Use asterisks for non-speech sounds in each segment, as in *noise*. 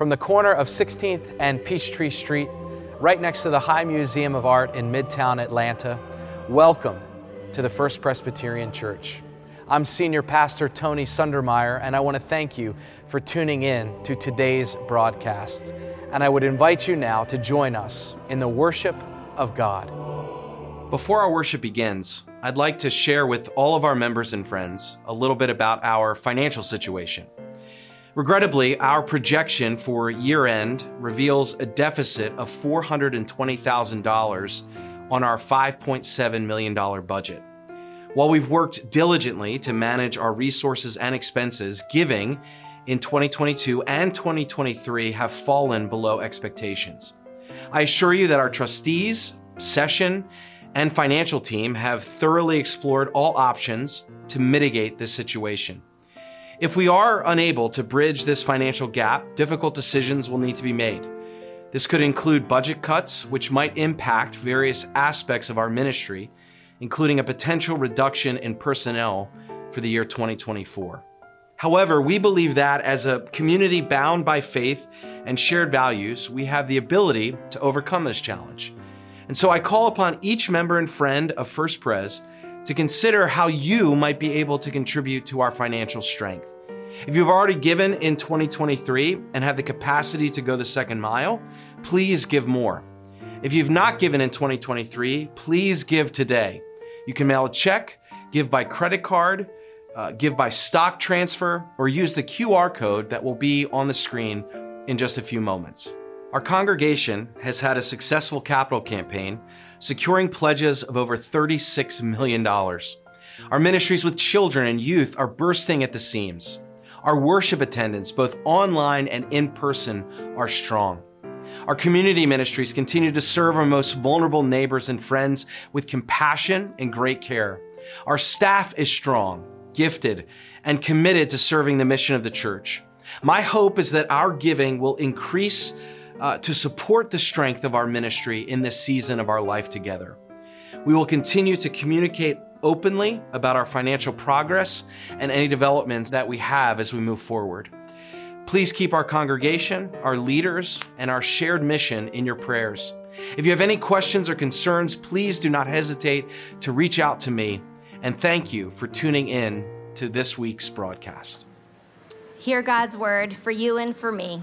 from the corner of 16th and Peachtree Street, right next to the High Museum of Art in Midtown Atlanta. Welcome to the First Presbyterian Church. I'm Senior Pastor Tony Sundermeier, and I want to thank you for tuning in to today's broadcast. And I would invite you now to join us in the worship of God. Before our worship begins, I'd like to share with all of our members and friends a little bit about our financial situation. Regrettably, our projection for year end reveals a deficit of $420,000 on our $5.7 million budget. While we've worked diligently to manage our resources and expenses, giving in 2022 and 2023 have fallen below expectations. I assure you that our trustees, session, and financial team have thoroughly explored all options to mitigate this situation. If we are unable to bridge this financial gap, difficult decisions will need to be made. This could include budget cuts, which might impact various aspects of our ministry including a potential reduction in personnel for the year 2024. However, we believe that as a community bound by faith and shared values, we have the ability to overcome this challenge. And so I call upon each member and friend of First Pres to consider how you might be able to contribute to our financial strength. If you've already given in 2023 and have the capacity to go the second mile, please give more. If you've not given in 2023, please give today. You can mail a check, give by credit card, uh, give by stock transfer, or use the QR code that will be on the screen in just a few moments. Our congregation has had a successful capital campaign, securing pledges of over $36 million. Our ministries with children and youth are bursting at the seams. Our worship attendance, both online and in person, are strong. Our community ministries continue to serve our most vulnerable neighbors and friends with compassion and great care. Our staff is strong, gifted, and committed to serving the mission of the church. My hope is that our giving will increase uh, to support the strength of our ministry in this season of our life together. We will continue to communicate openly about our financial progress and any developments that we have as we move forward. Please keep our congregation, our leaders, and our shared mission in your prayers. If you have any questions or concerns, please do not hesitate to reach out to me. And thank you for tuning in to this week's broadcast. Hear God's word for you and for me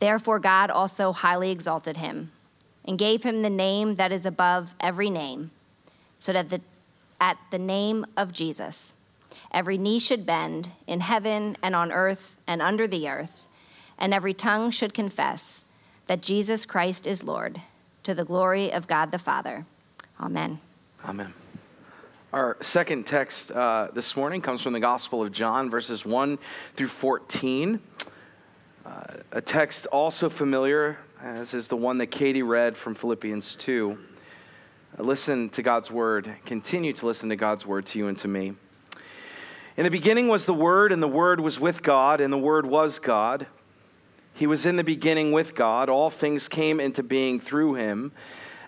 Therefore, God also highly exalted him and gave him the name that is above every name, so that the, at the name of Jesus, every knee should bend in heaven and on earth and under the earth and every tongue should confess that Jesus Christ is Lord, to the glory of God the Father. Amen. Amen. Our second text uh, this morning comes from the Gospel of John, verses 1 through 14. Uh, a text also familiar, as is the one that Katie read from Philippians 2. Uh, listen to God's word. Continue to listen to God's word to you and to me. In the beginning was the Word, and the Word was with God, and the Word was God. He was in the beginning with God. All things came into being through him,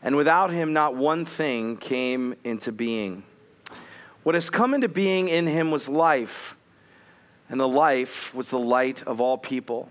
and without him, not one thing came into being. What has come into being in him was life, and the life was the light of all people.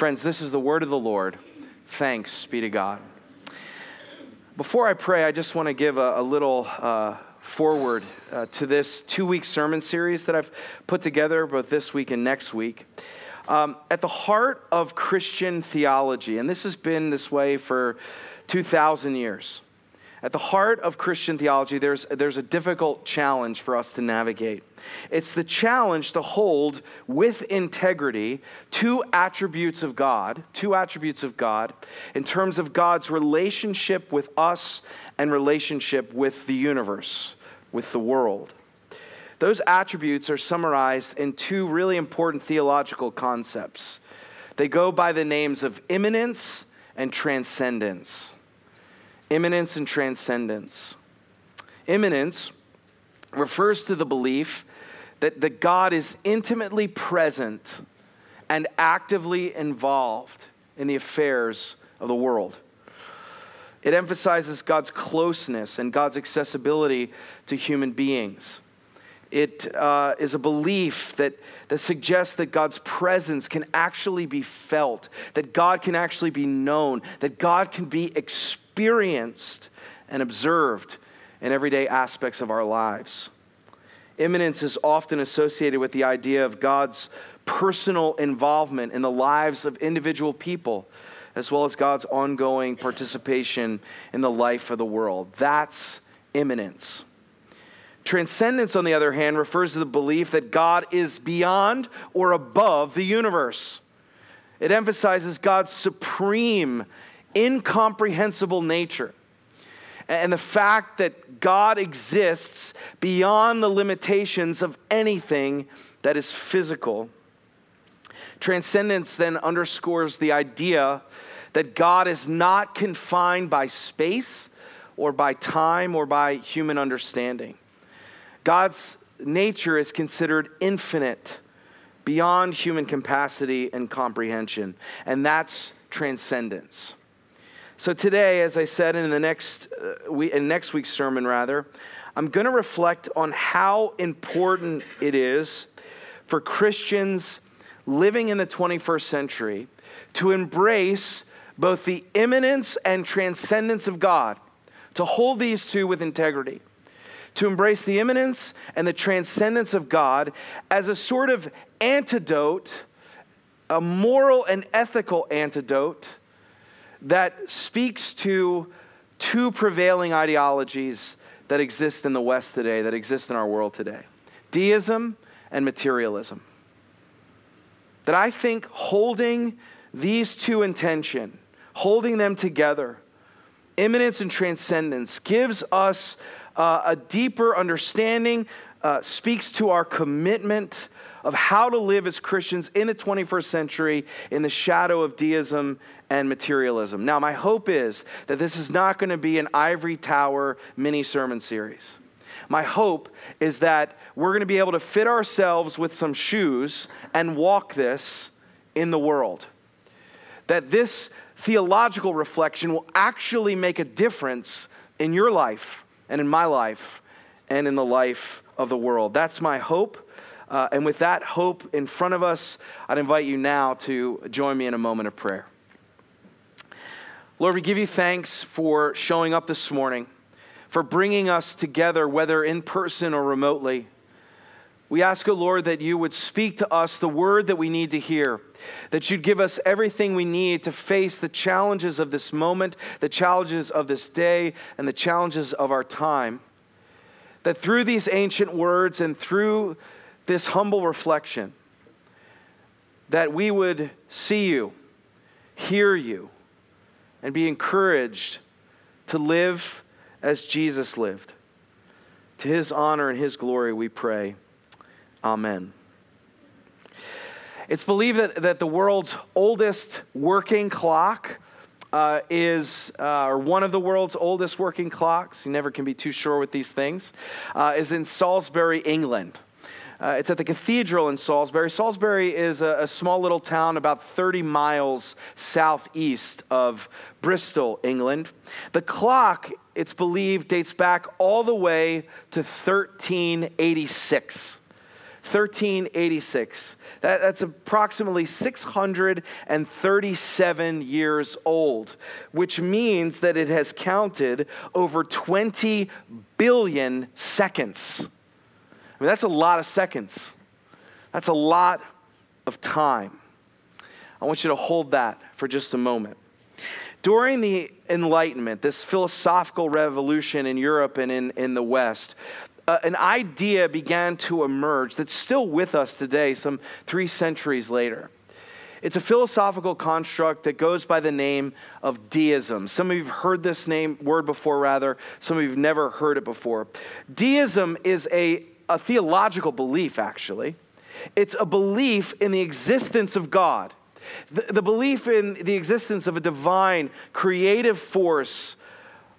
Friends, this is the word of the Lord. Thanks be to God. Before I pray, I just want to give a, a little uh, forward uh, to this two week sermon series that I've put together both this week and next week. Um, at the heart of Christian theology, and this has been this way for 2,000 years, at the heart of Christian theology, there's, there's a difficult challenge for us to navigate. It's the challenge to hold with integrity two attributes of God, two attributes of God, in terms of God's relationship with us and relationship with the universe, with the world. Those attributes are summarized in two really important theological concepts. They go by the names of immanence and transcendence immanence and transcendence. Immanence refers to the belief that, that God is intimately present and actively involved in the affairs of the world. It emphasizes God's closeness and God's accessibility to human beings. It uh, is a belief that, that suggests that God's presence can actually be felt, that God can actually be known, that God can be experienced experienced and observed in everyday aspects of our lives. Immanence is often associated with the idea of God's personal involvement in the lives of individual people, as well as God's ongoing participation in the life of the world. That's immanence. Transcendence, on the other hand, refers to the belief that God is beyond or above the universe. It emphasizes God's supreme incomprehensible nature and the fact that God exists beyond the limitations of anything that is physical. Transcendence then underscores the idea that God is not confined by space or by time or by human understanding. God's nature is considered infinite, beyond human capacity and comprehension, and that's transcendence. So today, as I said in the next uh, we, in next week's sermon, rather, I'm going to reflect on how important it is for Christians living in the 21st century to embrace both the immanence and transcendence of God, to hold these two with integrity, to embrace the immanence and the transcendence of God as a sort of antidote, a moral and ethical antidote that speaks to two prevailing ideologies that exist in the West today, that exist in our world today deism and materialism. That I think holding these two in tension, holding them together, immanence and transcendence, gives us uh, a deeper understanding, uh, speaks to our commitment of how to live as Christians in the 21st century in the shadow of deism and materialism. Now, my hope is that this is not going to be an ivory tower mini sermon series. My hope is that we're going to be able to fit ourselves with some shoes and walk this in the world. That this theological reflection will actually make a difference in your life and in my life and in the life of the world. That's my hope. Uh, and with that hope in front of us, I'd invite you now to join me in a moment of prayer. Lord, we give you thanks for showing up this morning, for bringing us together, whether in person or remotely. We ask, O oh Lord, that you would speak to us the word that we need to hear, that you'd give us everything we need to face the challenges of this moment, the challenges of this day, and the challenges of our time. That through these ancient words and through this humble reflection that we would see you, hear you, and be encouraged to live as Jesus lived. To his honor and his glory, we pray. Amen. It's believed that, that the world's oldest working clock uh, is, uh, or one of the world's oldest working clocks, you never can be too sure with these things, uh, is in Salisbury, England. Uh, it's at the cathedral in Salisbury. Salisbury is a, a, small little town about 30 miles southeast of Bristol, England. The clock, it's believed, dates back all the way to 1386. 1386. That, that's approximately 637 years old, which means that it has counted over 20 billion seconds. I mean, that's a lot of seconds. That's a lot of time. I want you to hold that for just a moment. During the Enlightenment, this philosophical revolution in Europe and in, in the West, uh, an idea began to emerge that's still with us today, some three centuries later. It's a philosophical construct that goes by the name of deism. Some of you have heard this name word before, rather. Some of you have never heard it before. Deism is a a theological belief, actually. It's a belief in the existence of God, the, the belief in the existence of a divine creative force,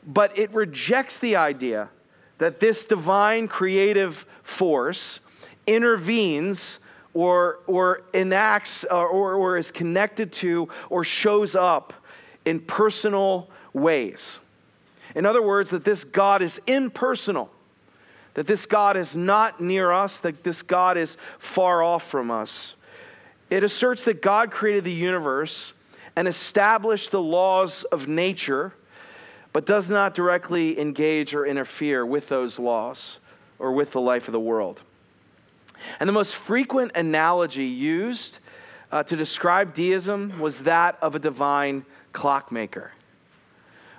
but it rejects the idea that this divine creative force intervenes or, or enacts or, or, or is connected to or shows up in personal ways. In other words, that this God is impersonal that this God is not near us, that this God is far off from us. It asserts that God created the universe and established the laws of nature, but does not directly engage or interfere with those laws or with the life of the world. And the most frequent analogy used uh, to describe deism was that of a divine clockmaker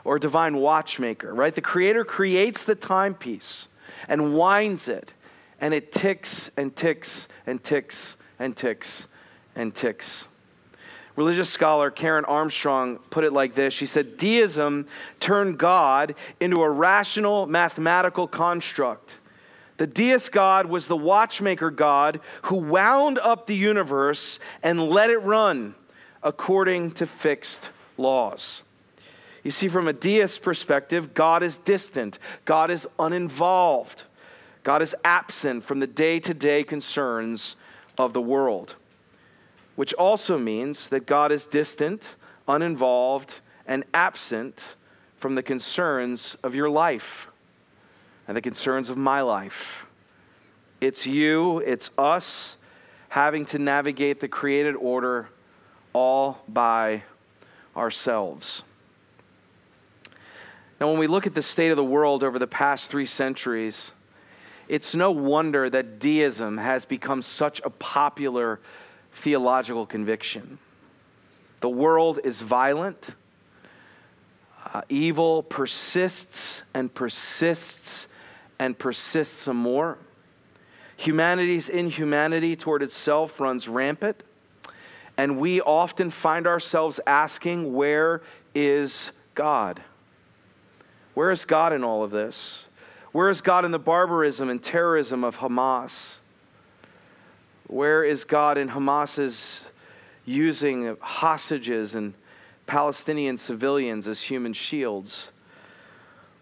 or divine watchmaker, right? The creator creates the timepiece and winds it, and it ticks and ticks and ticks and ticks and ticks. Religious scholar Karen Armstrong put it like this She said, Deism turned God into a rational mathematical construct. The deist God was the watchmaker God who wound up the universe and let it run according to fixed laws. You see, from a deist perspective, God is distant, God is uninvolved, God is absent from the day to day concerns of the world, which also means that God is distant, uninvolved, and absent from the concerns of your life and the concerns of my life. It's you, it's us having to navigate the created order all by ourselves. Now, when we look at the state of the world over the past three centuries, it's no wonder that deism has become such a popular theological conviction. The world is violent, uh, evil persists and persists and persists some more. Humanity's inhumanity toward itself runs rampant, and we often find ourselves asking, Where is God? Where is God in all of this? Where is God in the barbarism and terrorism of Hamas? Where is God in Hamas's using hostages and Palestinian civilians as human shields?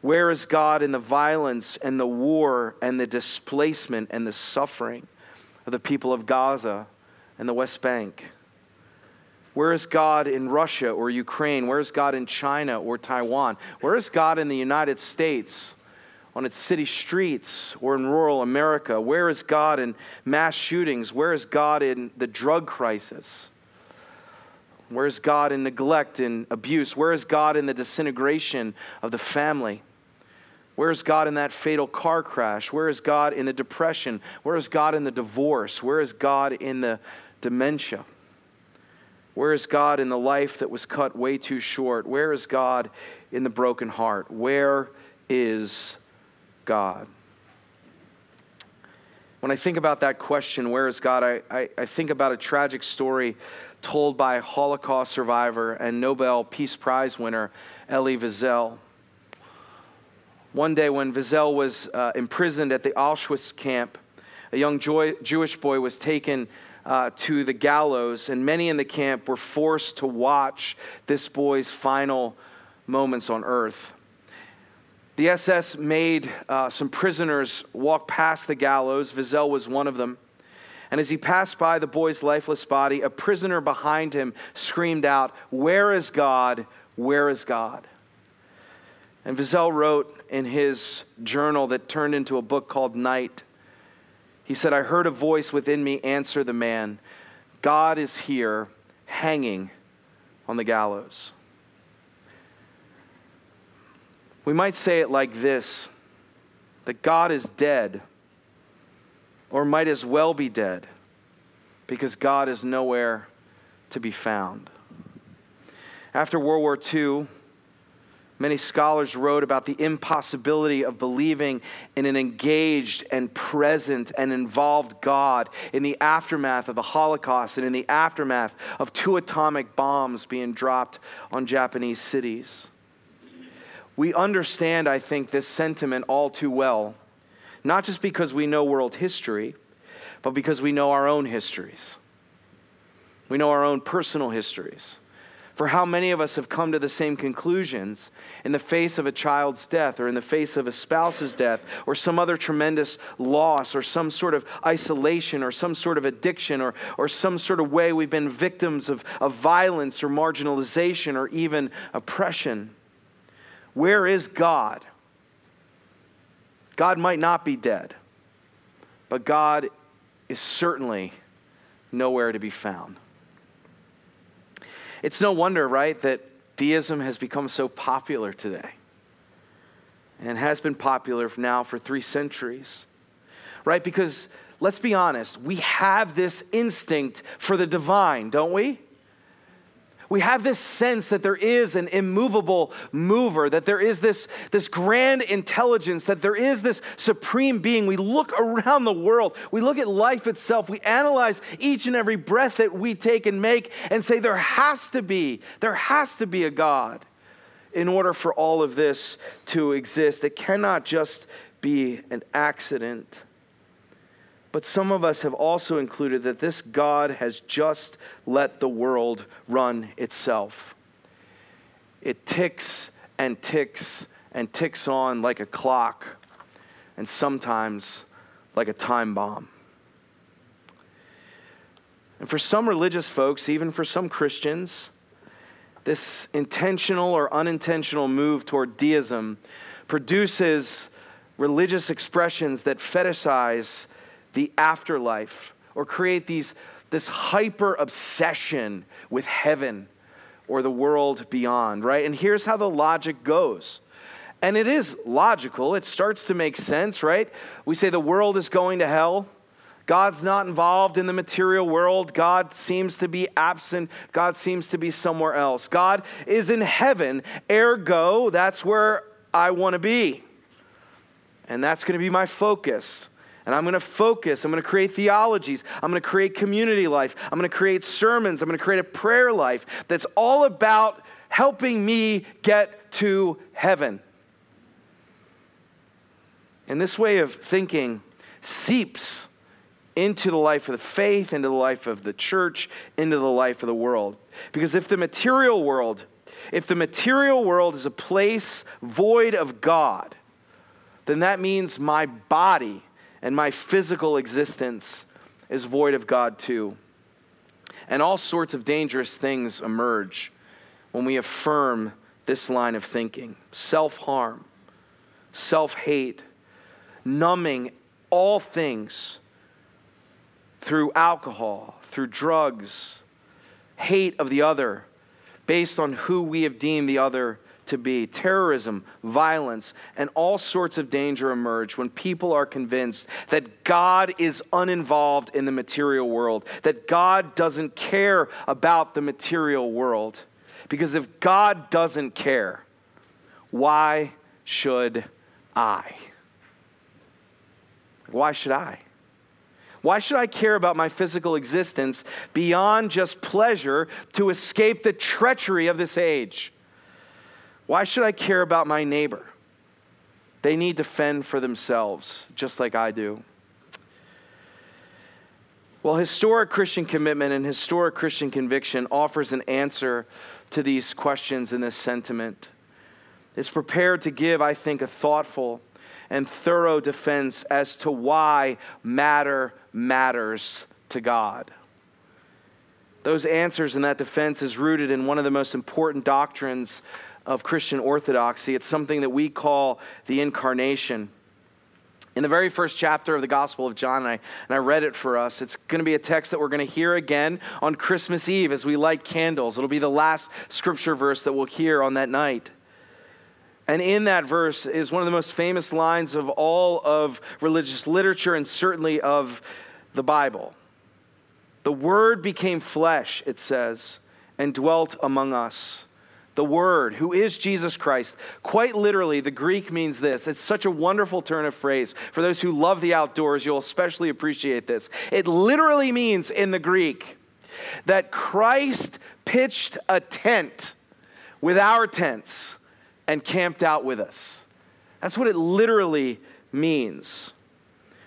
Where is God in the violence and the war and the displacement and the suffering of the people of Gaza and the West Bank? Where is God in Russia or Ukraine? Where is God in China or Taiwan? Where is God in the United States on its city streets or in rural America? Where is God in mass shootings? Where is God in the drug crisis? Where is God in neglect and abuse? Where is God in the disintegration of the family? Where is God in that fatal car crash? Where is God in the depression? Where is God in the divorce? Where is God in the dementia? Where is God in the life that was cut way too short? Where is God in the broken heart? Where is God? When I think about that question, where is God, I, I, I think about a tragic story told by Holocaust survivor and Nobel Peace Prize winner Elie Wiesel. One day, when Wiesel was uh, imprisoned at the Auschwitz camp, a young joy, Jewish boy was taken uh, to the gallows, and many in the camp were forced to watch this boy's final moments on earth. The SS made uh, some prisoners walk past the gallows. Wiesel was one of them. And as he passed by the boy's lifeless body, a prisoner behind him screamed out, Where is God? Where is God? And Wiesel wrote in his journal that turned into a book called Night, he said, I heard a voice within me answer the man, God is here hanging on the gallows. We might say it like this that God is dead, or might as well be dead, because God is nowhere to be found. After World War II, many scholars wrote about the impossibility of believing in an engaged and present and involved God in the aftermath of the Holocaust and in the aftermath of two atomic bombs being dropped on Japanese cities. We understand, I think, this sentiment all too well, not just because we know world history, but because we know our own histories. We know our own personal histories. For how many of us have come to the same conclusions in the face of a child's death, or in the face of a spouse's death, or some other tremendous loss, or some sort of isolation, or some sort of addiction, or, or some sort of way we've been victims of, of violence, or marginalization, or even oppression? Where is God? God might not be dead, but God is certainly nowhere to be found. It's no wonder, right, that deism has become so popular today and has been popular now for three centuries, right? Because let's be honest, we have this instinct for the divine, don't we? We have this sense that there is an immovable mover, that there is this, this grand intelligence, that there is this supreme being. We look *laughs* around the world, we look at life itself, we analyze each and every breath that we take and make and say, there has to be, there has to be a God in order for all of this to exist. It cannot just be an accident. But some of us have also included that this God has just let the world run itself. It ticks and ticks and ticks on like a clock, and sometimes like a time bomb. And for some religious folks, even for some Christians, this intentional or unintentional move toward deism produces religious expressions that fetishize the afterlife or create these, this hyper obsession with heaven or the world beyond, right? And here's how the logic goes. And it is logical, it starts to make sense, right? We say the world is going to hell. God's not involved in the material world. God seems to be absent. God seems to be somewhere else. God is in heaven. Ergo, that's where I want to be. And that's going to be my focus. And I'm going to focus. I'm going to create theologies. I'm going to create community life. I'm going to create sermons. I'm going to create a prayer life that's all about helping me get to heaven. And this way of thinking seeps into the life of the faith, into the life of the church, into the life of the world. Because if the material world, if the material world is a place void of God, then that means my body and my physical existence is void of God too. And all sorts of dangerous things emerge when we affirm this line of thinking self harm, self hate, numbing all things through alcohol, through drugs, hate of the other, based on who we have deemed the other to be. Terrorism, violence, and all sorts of danger emerge when people are convinced that God is uninvolved in the material world, that God doesn't care about the material world. Because if God doesn't care, why should I? Why should I? Why should I care about my physical existence beyond just pleasure to escape the treachery of this age? Why should I care about my neighbor? They need to fend for themselves, just like I do. Well, historic Christian commitment and historic Christian conviction offers an answer to these questions and this sentiment. It's prepared to give, I think, a thoughtful and thorough defense as to why matter matters to God. Those answers and that defense is rooted in one of the most important doctrines of Christian orthodoxy. It's something that we call the incarnation. In the very first chapter of the Gospel of John, and I, and I read it for us, it's going to be a text that we're going to hear again on Christmas Eve as we light candles. It'll be the last scripture verse that we'll hear on that night. And in that verse is one of the most famous lines of all of religious literature and certainly of the Bible. The Word became flesh, it says, and dwelt among us. The Word, who is Jesus Christ. Quite literally, the Greek means this. It's such a wonderful turn of phrase. For those who love the outdoors, you'll especially appreciate this. It literally means in the Greek that Christ pitched a tent with our tents and camped out with us. That's what it literally means.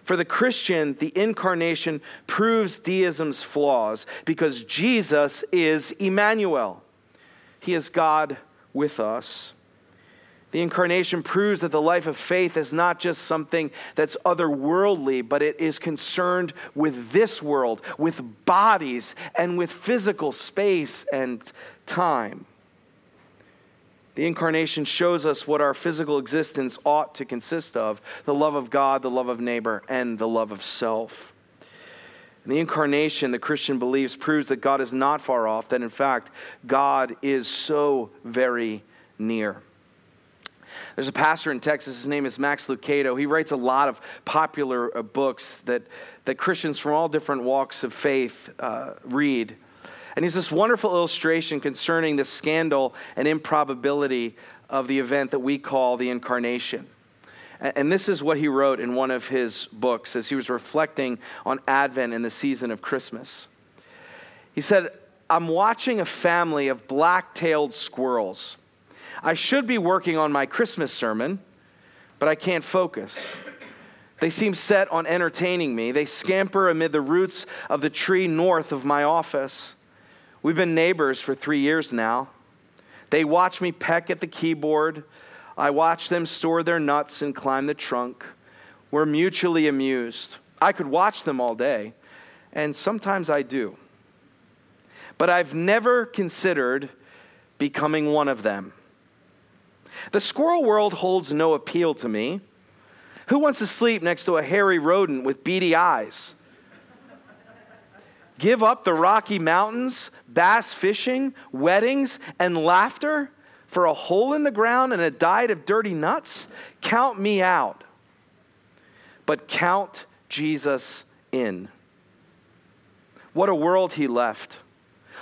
For the Christian, the incarnation proves deism's flaws because Jesus is Emmanuel. He is God with us. The incarnation proves that the life of faith is not just something that's otherworldly, but it is concerned with this world, with bodies, and with physical space and time. The incarnation shows us what our physical existence ought to consist of the love of God, the love of neighbor, and the love of self. And the incarnation, the Christian believes, proves that God is not far off, that in fact, God is so very near. There's a pastor in Texas, his name is Max Lucado. He writes a lot of popular uh, books that, that Christians from all different walks of faith uh, read. And he's this wonderful illustration concerning the scandal and improbability of the event that we call the incarnation. And this is what he wrote in one of his books as he was reflecting on Advent and the season of Christmas. He said, I'm watching a family of black tailed squirrels. I should be working on my Christmas sermon, but I can't focus. They seem set on entertaining me. They scamper amid the roots of the tree north of my office. We've been neighbors for three years now. They watch me peck at the keyboard. I watch them store their nuts and climb the trunk. We're mutually amused. I could watch them all day, and sometimes I do. But I've never considered becoming one of them. The squirrel world holds no appeal to me. Who wants to sleep next to a hairy rodent with beady eyes? Give up the Rocky Mountains, bass fishing, weddings, and laughter for a hole in the ground and a diet of dirty nuts? Count me out. But count Jesus in. What a world he left.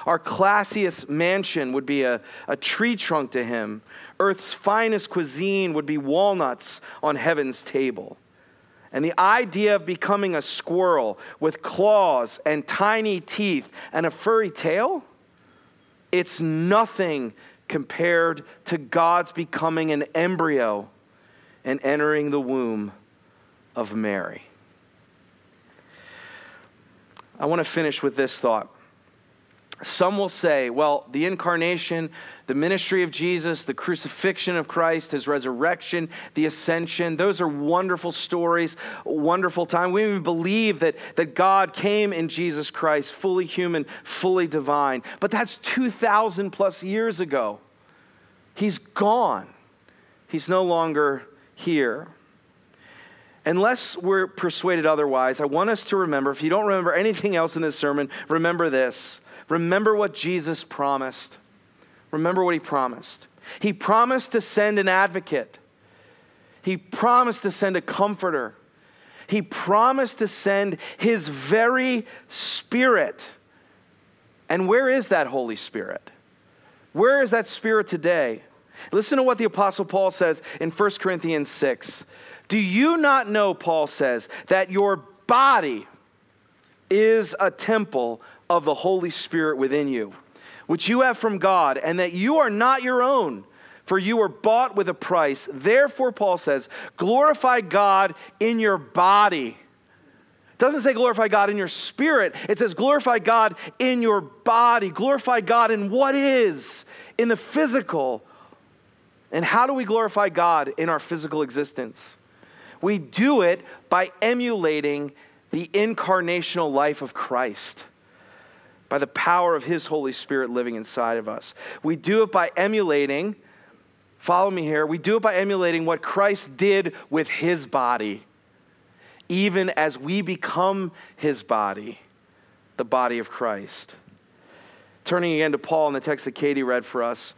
Our classiest mansion would be a, a tree trunk to him. Earth's finest cuisine would be walnuts on heaven's table. And the idea of becoming a squirrel with claws and tiny teeth and a furry tail, it's nothing compared to God's becoming an embryo and entering the womb of Mary. I want to finish with this thought. Some will say, well, the incarnation, the ministry of Jesus, the crucifixion of Christ, his resurrection, the ascension, those are wonderful stories, wonderful time. We even believe that, that God came in Jesus Christ, fully human, fully divine. But that's 2,000 plus years ago. He's gone, he's no longer here. Unless we're persuaded otherwise, I want us to remember if you don't remember anything else in this sermon, remember this Remember what Jesus promised. Remember what he promised. He promised to send an advocate, he promised to send a comforter, he promised to send his very spirit. And where is that Holy Spirit? Where is that Spirit today? Listen to what the Apostle Paul says in 1 Corinthians 6. Do you not know, Paul says, that your body is a temple of the Holy Spirit within you, which you have from God, and that you are not your own, for you were bought with a price. Therefore, Paul says, glorify God in your body. Doesn't say glorify God in your spirit, it says glorify God in your body. Glorify God in what is, in the physical. And how do we glorify God in our physical existence? We do it by emulating the incarnational life of Christ by the power of His Holy Spirit living inside of us. We do it by emulating, follow me here, we do it by emulating what Christ did with His body, even as we become His body, the body of Christ. Turning again to Paul in the text that Katie read for us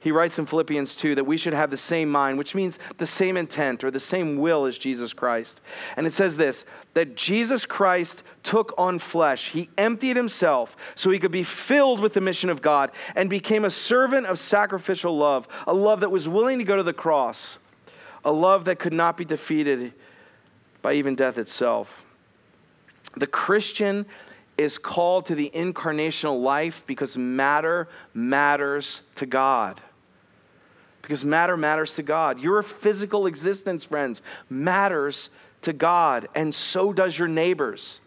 he writes in Philippians 2 that we should have the same mind, which means the same intent or the same will as Jesus Christ. And it says this that Jesus Christ took on flesh. He emptied himself so he could be filled with the mission of God and became a servant of sacrificial love, a love that was willing to go to the cross, a love that could not be defeated by even death itself. The Christian is called to the incarnational life because matter matters to God because matter matters to God. Your physical existence, friends, matters to God, and so does your neighbors.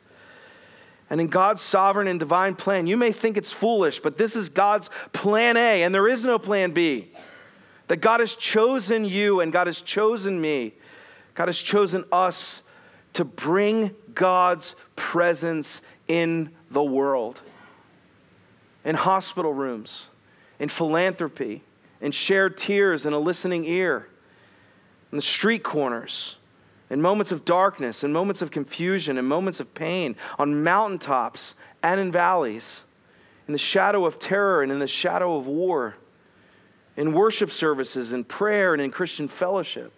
And in God's sovereign and divine plan, you may think it's foolish, but this is God's plan A, and there is no plan B. That God has chosen you and God has chosen me. God has chosen us to bring God's presence in the world, in hospital rooms, in philanthropy, and shared tears and a listening ear, in the street corners, in moments of darkness, in moments of confusion, in moments of pain, on mountaintops and in valleys, in the shadow of terror and in the shadow of war, in worship services, in prayer, and in Christian fellowship.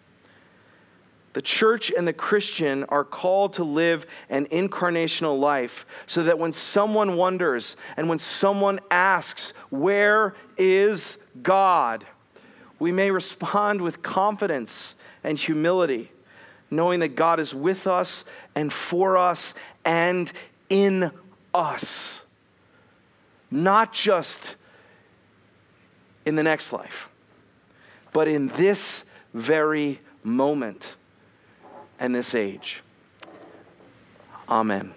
The church and the Christian are called to live an incarnational life so that when someone wonders and when someone asks, Where is God? we may respond with confidence and humility, knowing that God is with us and for us and in us. Not just in the next life, but in this very moment and this age. Amen.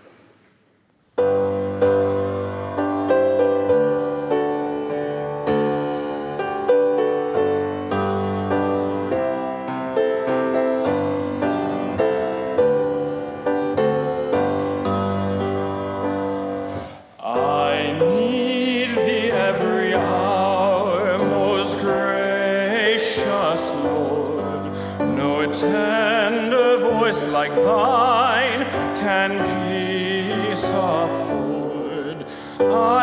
Now, my Savior, I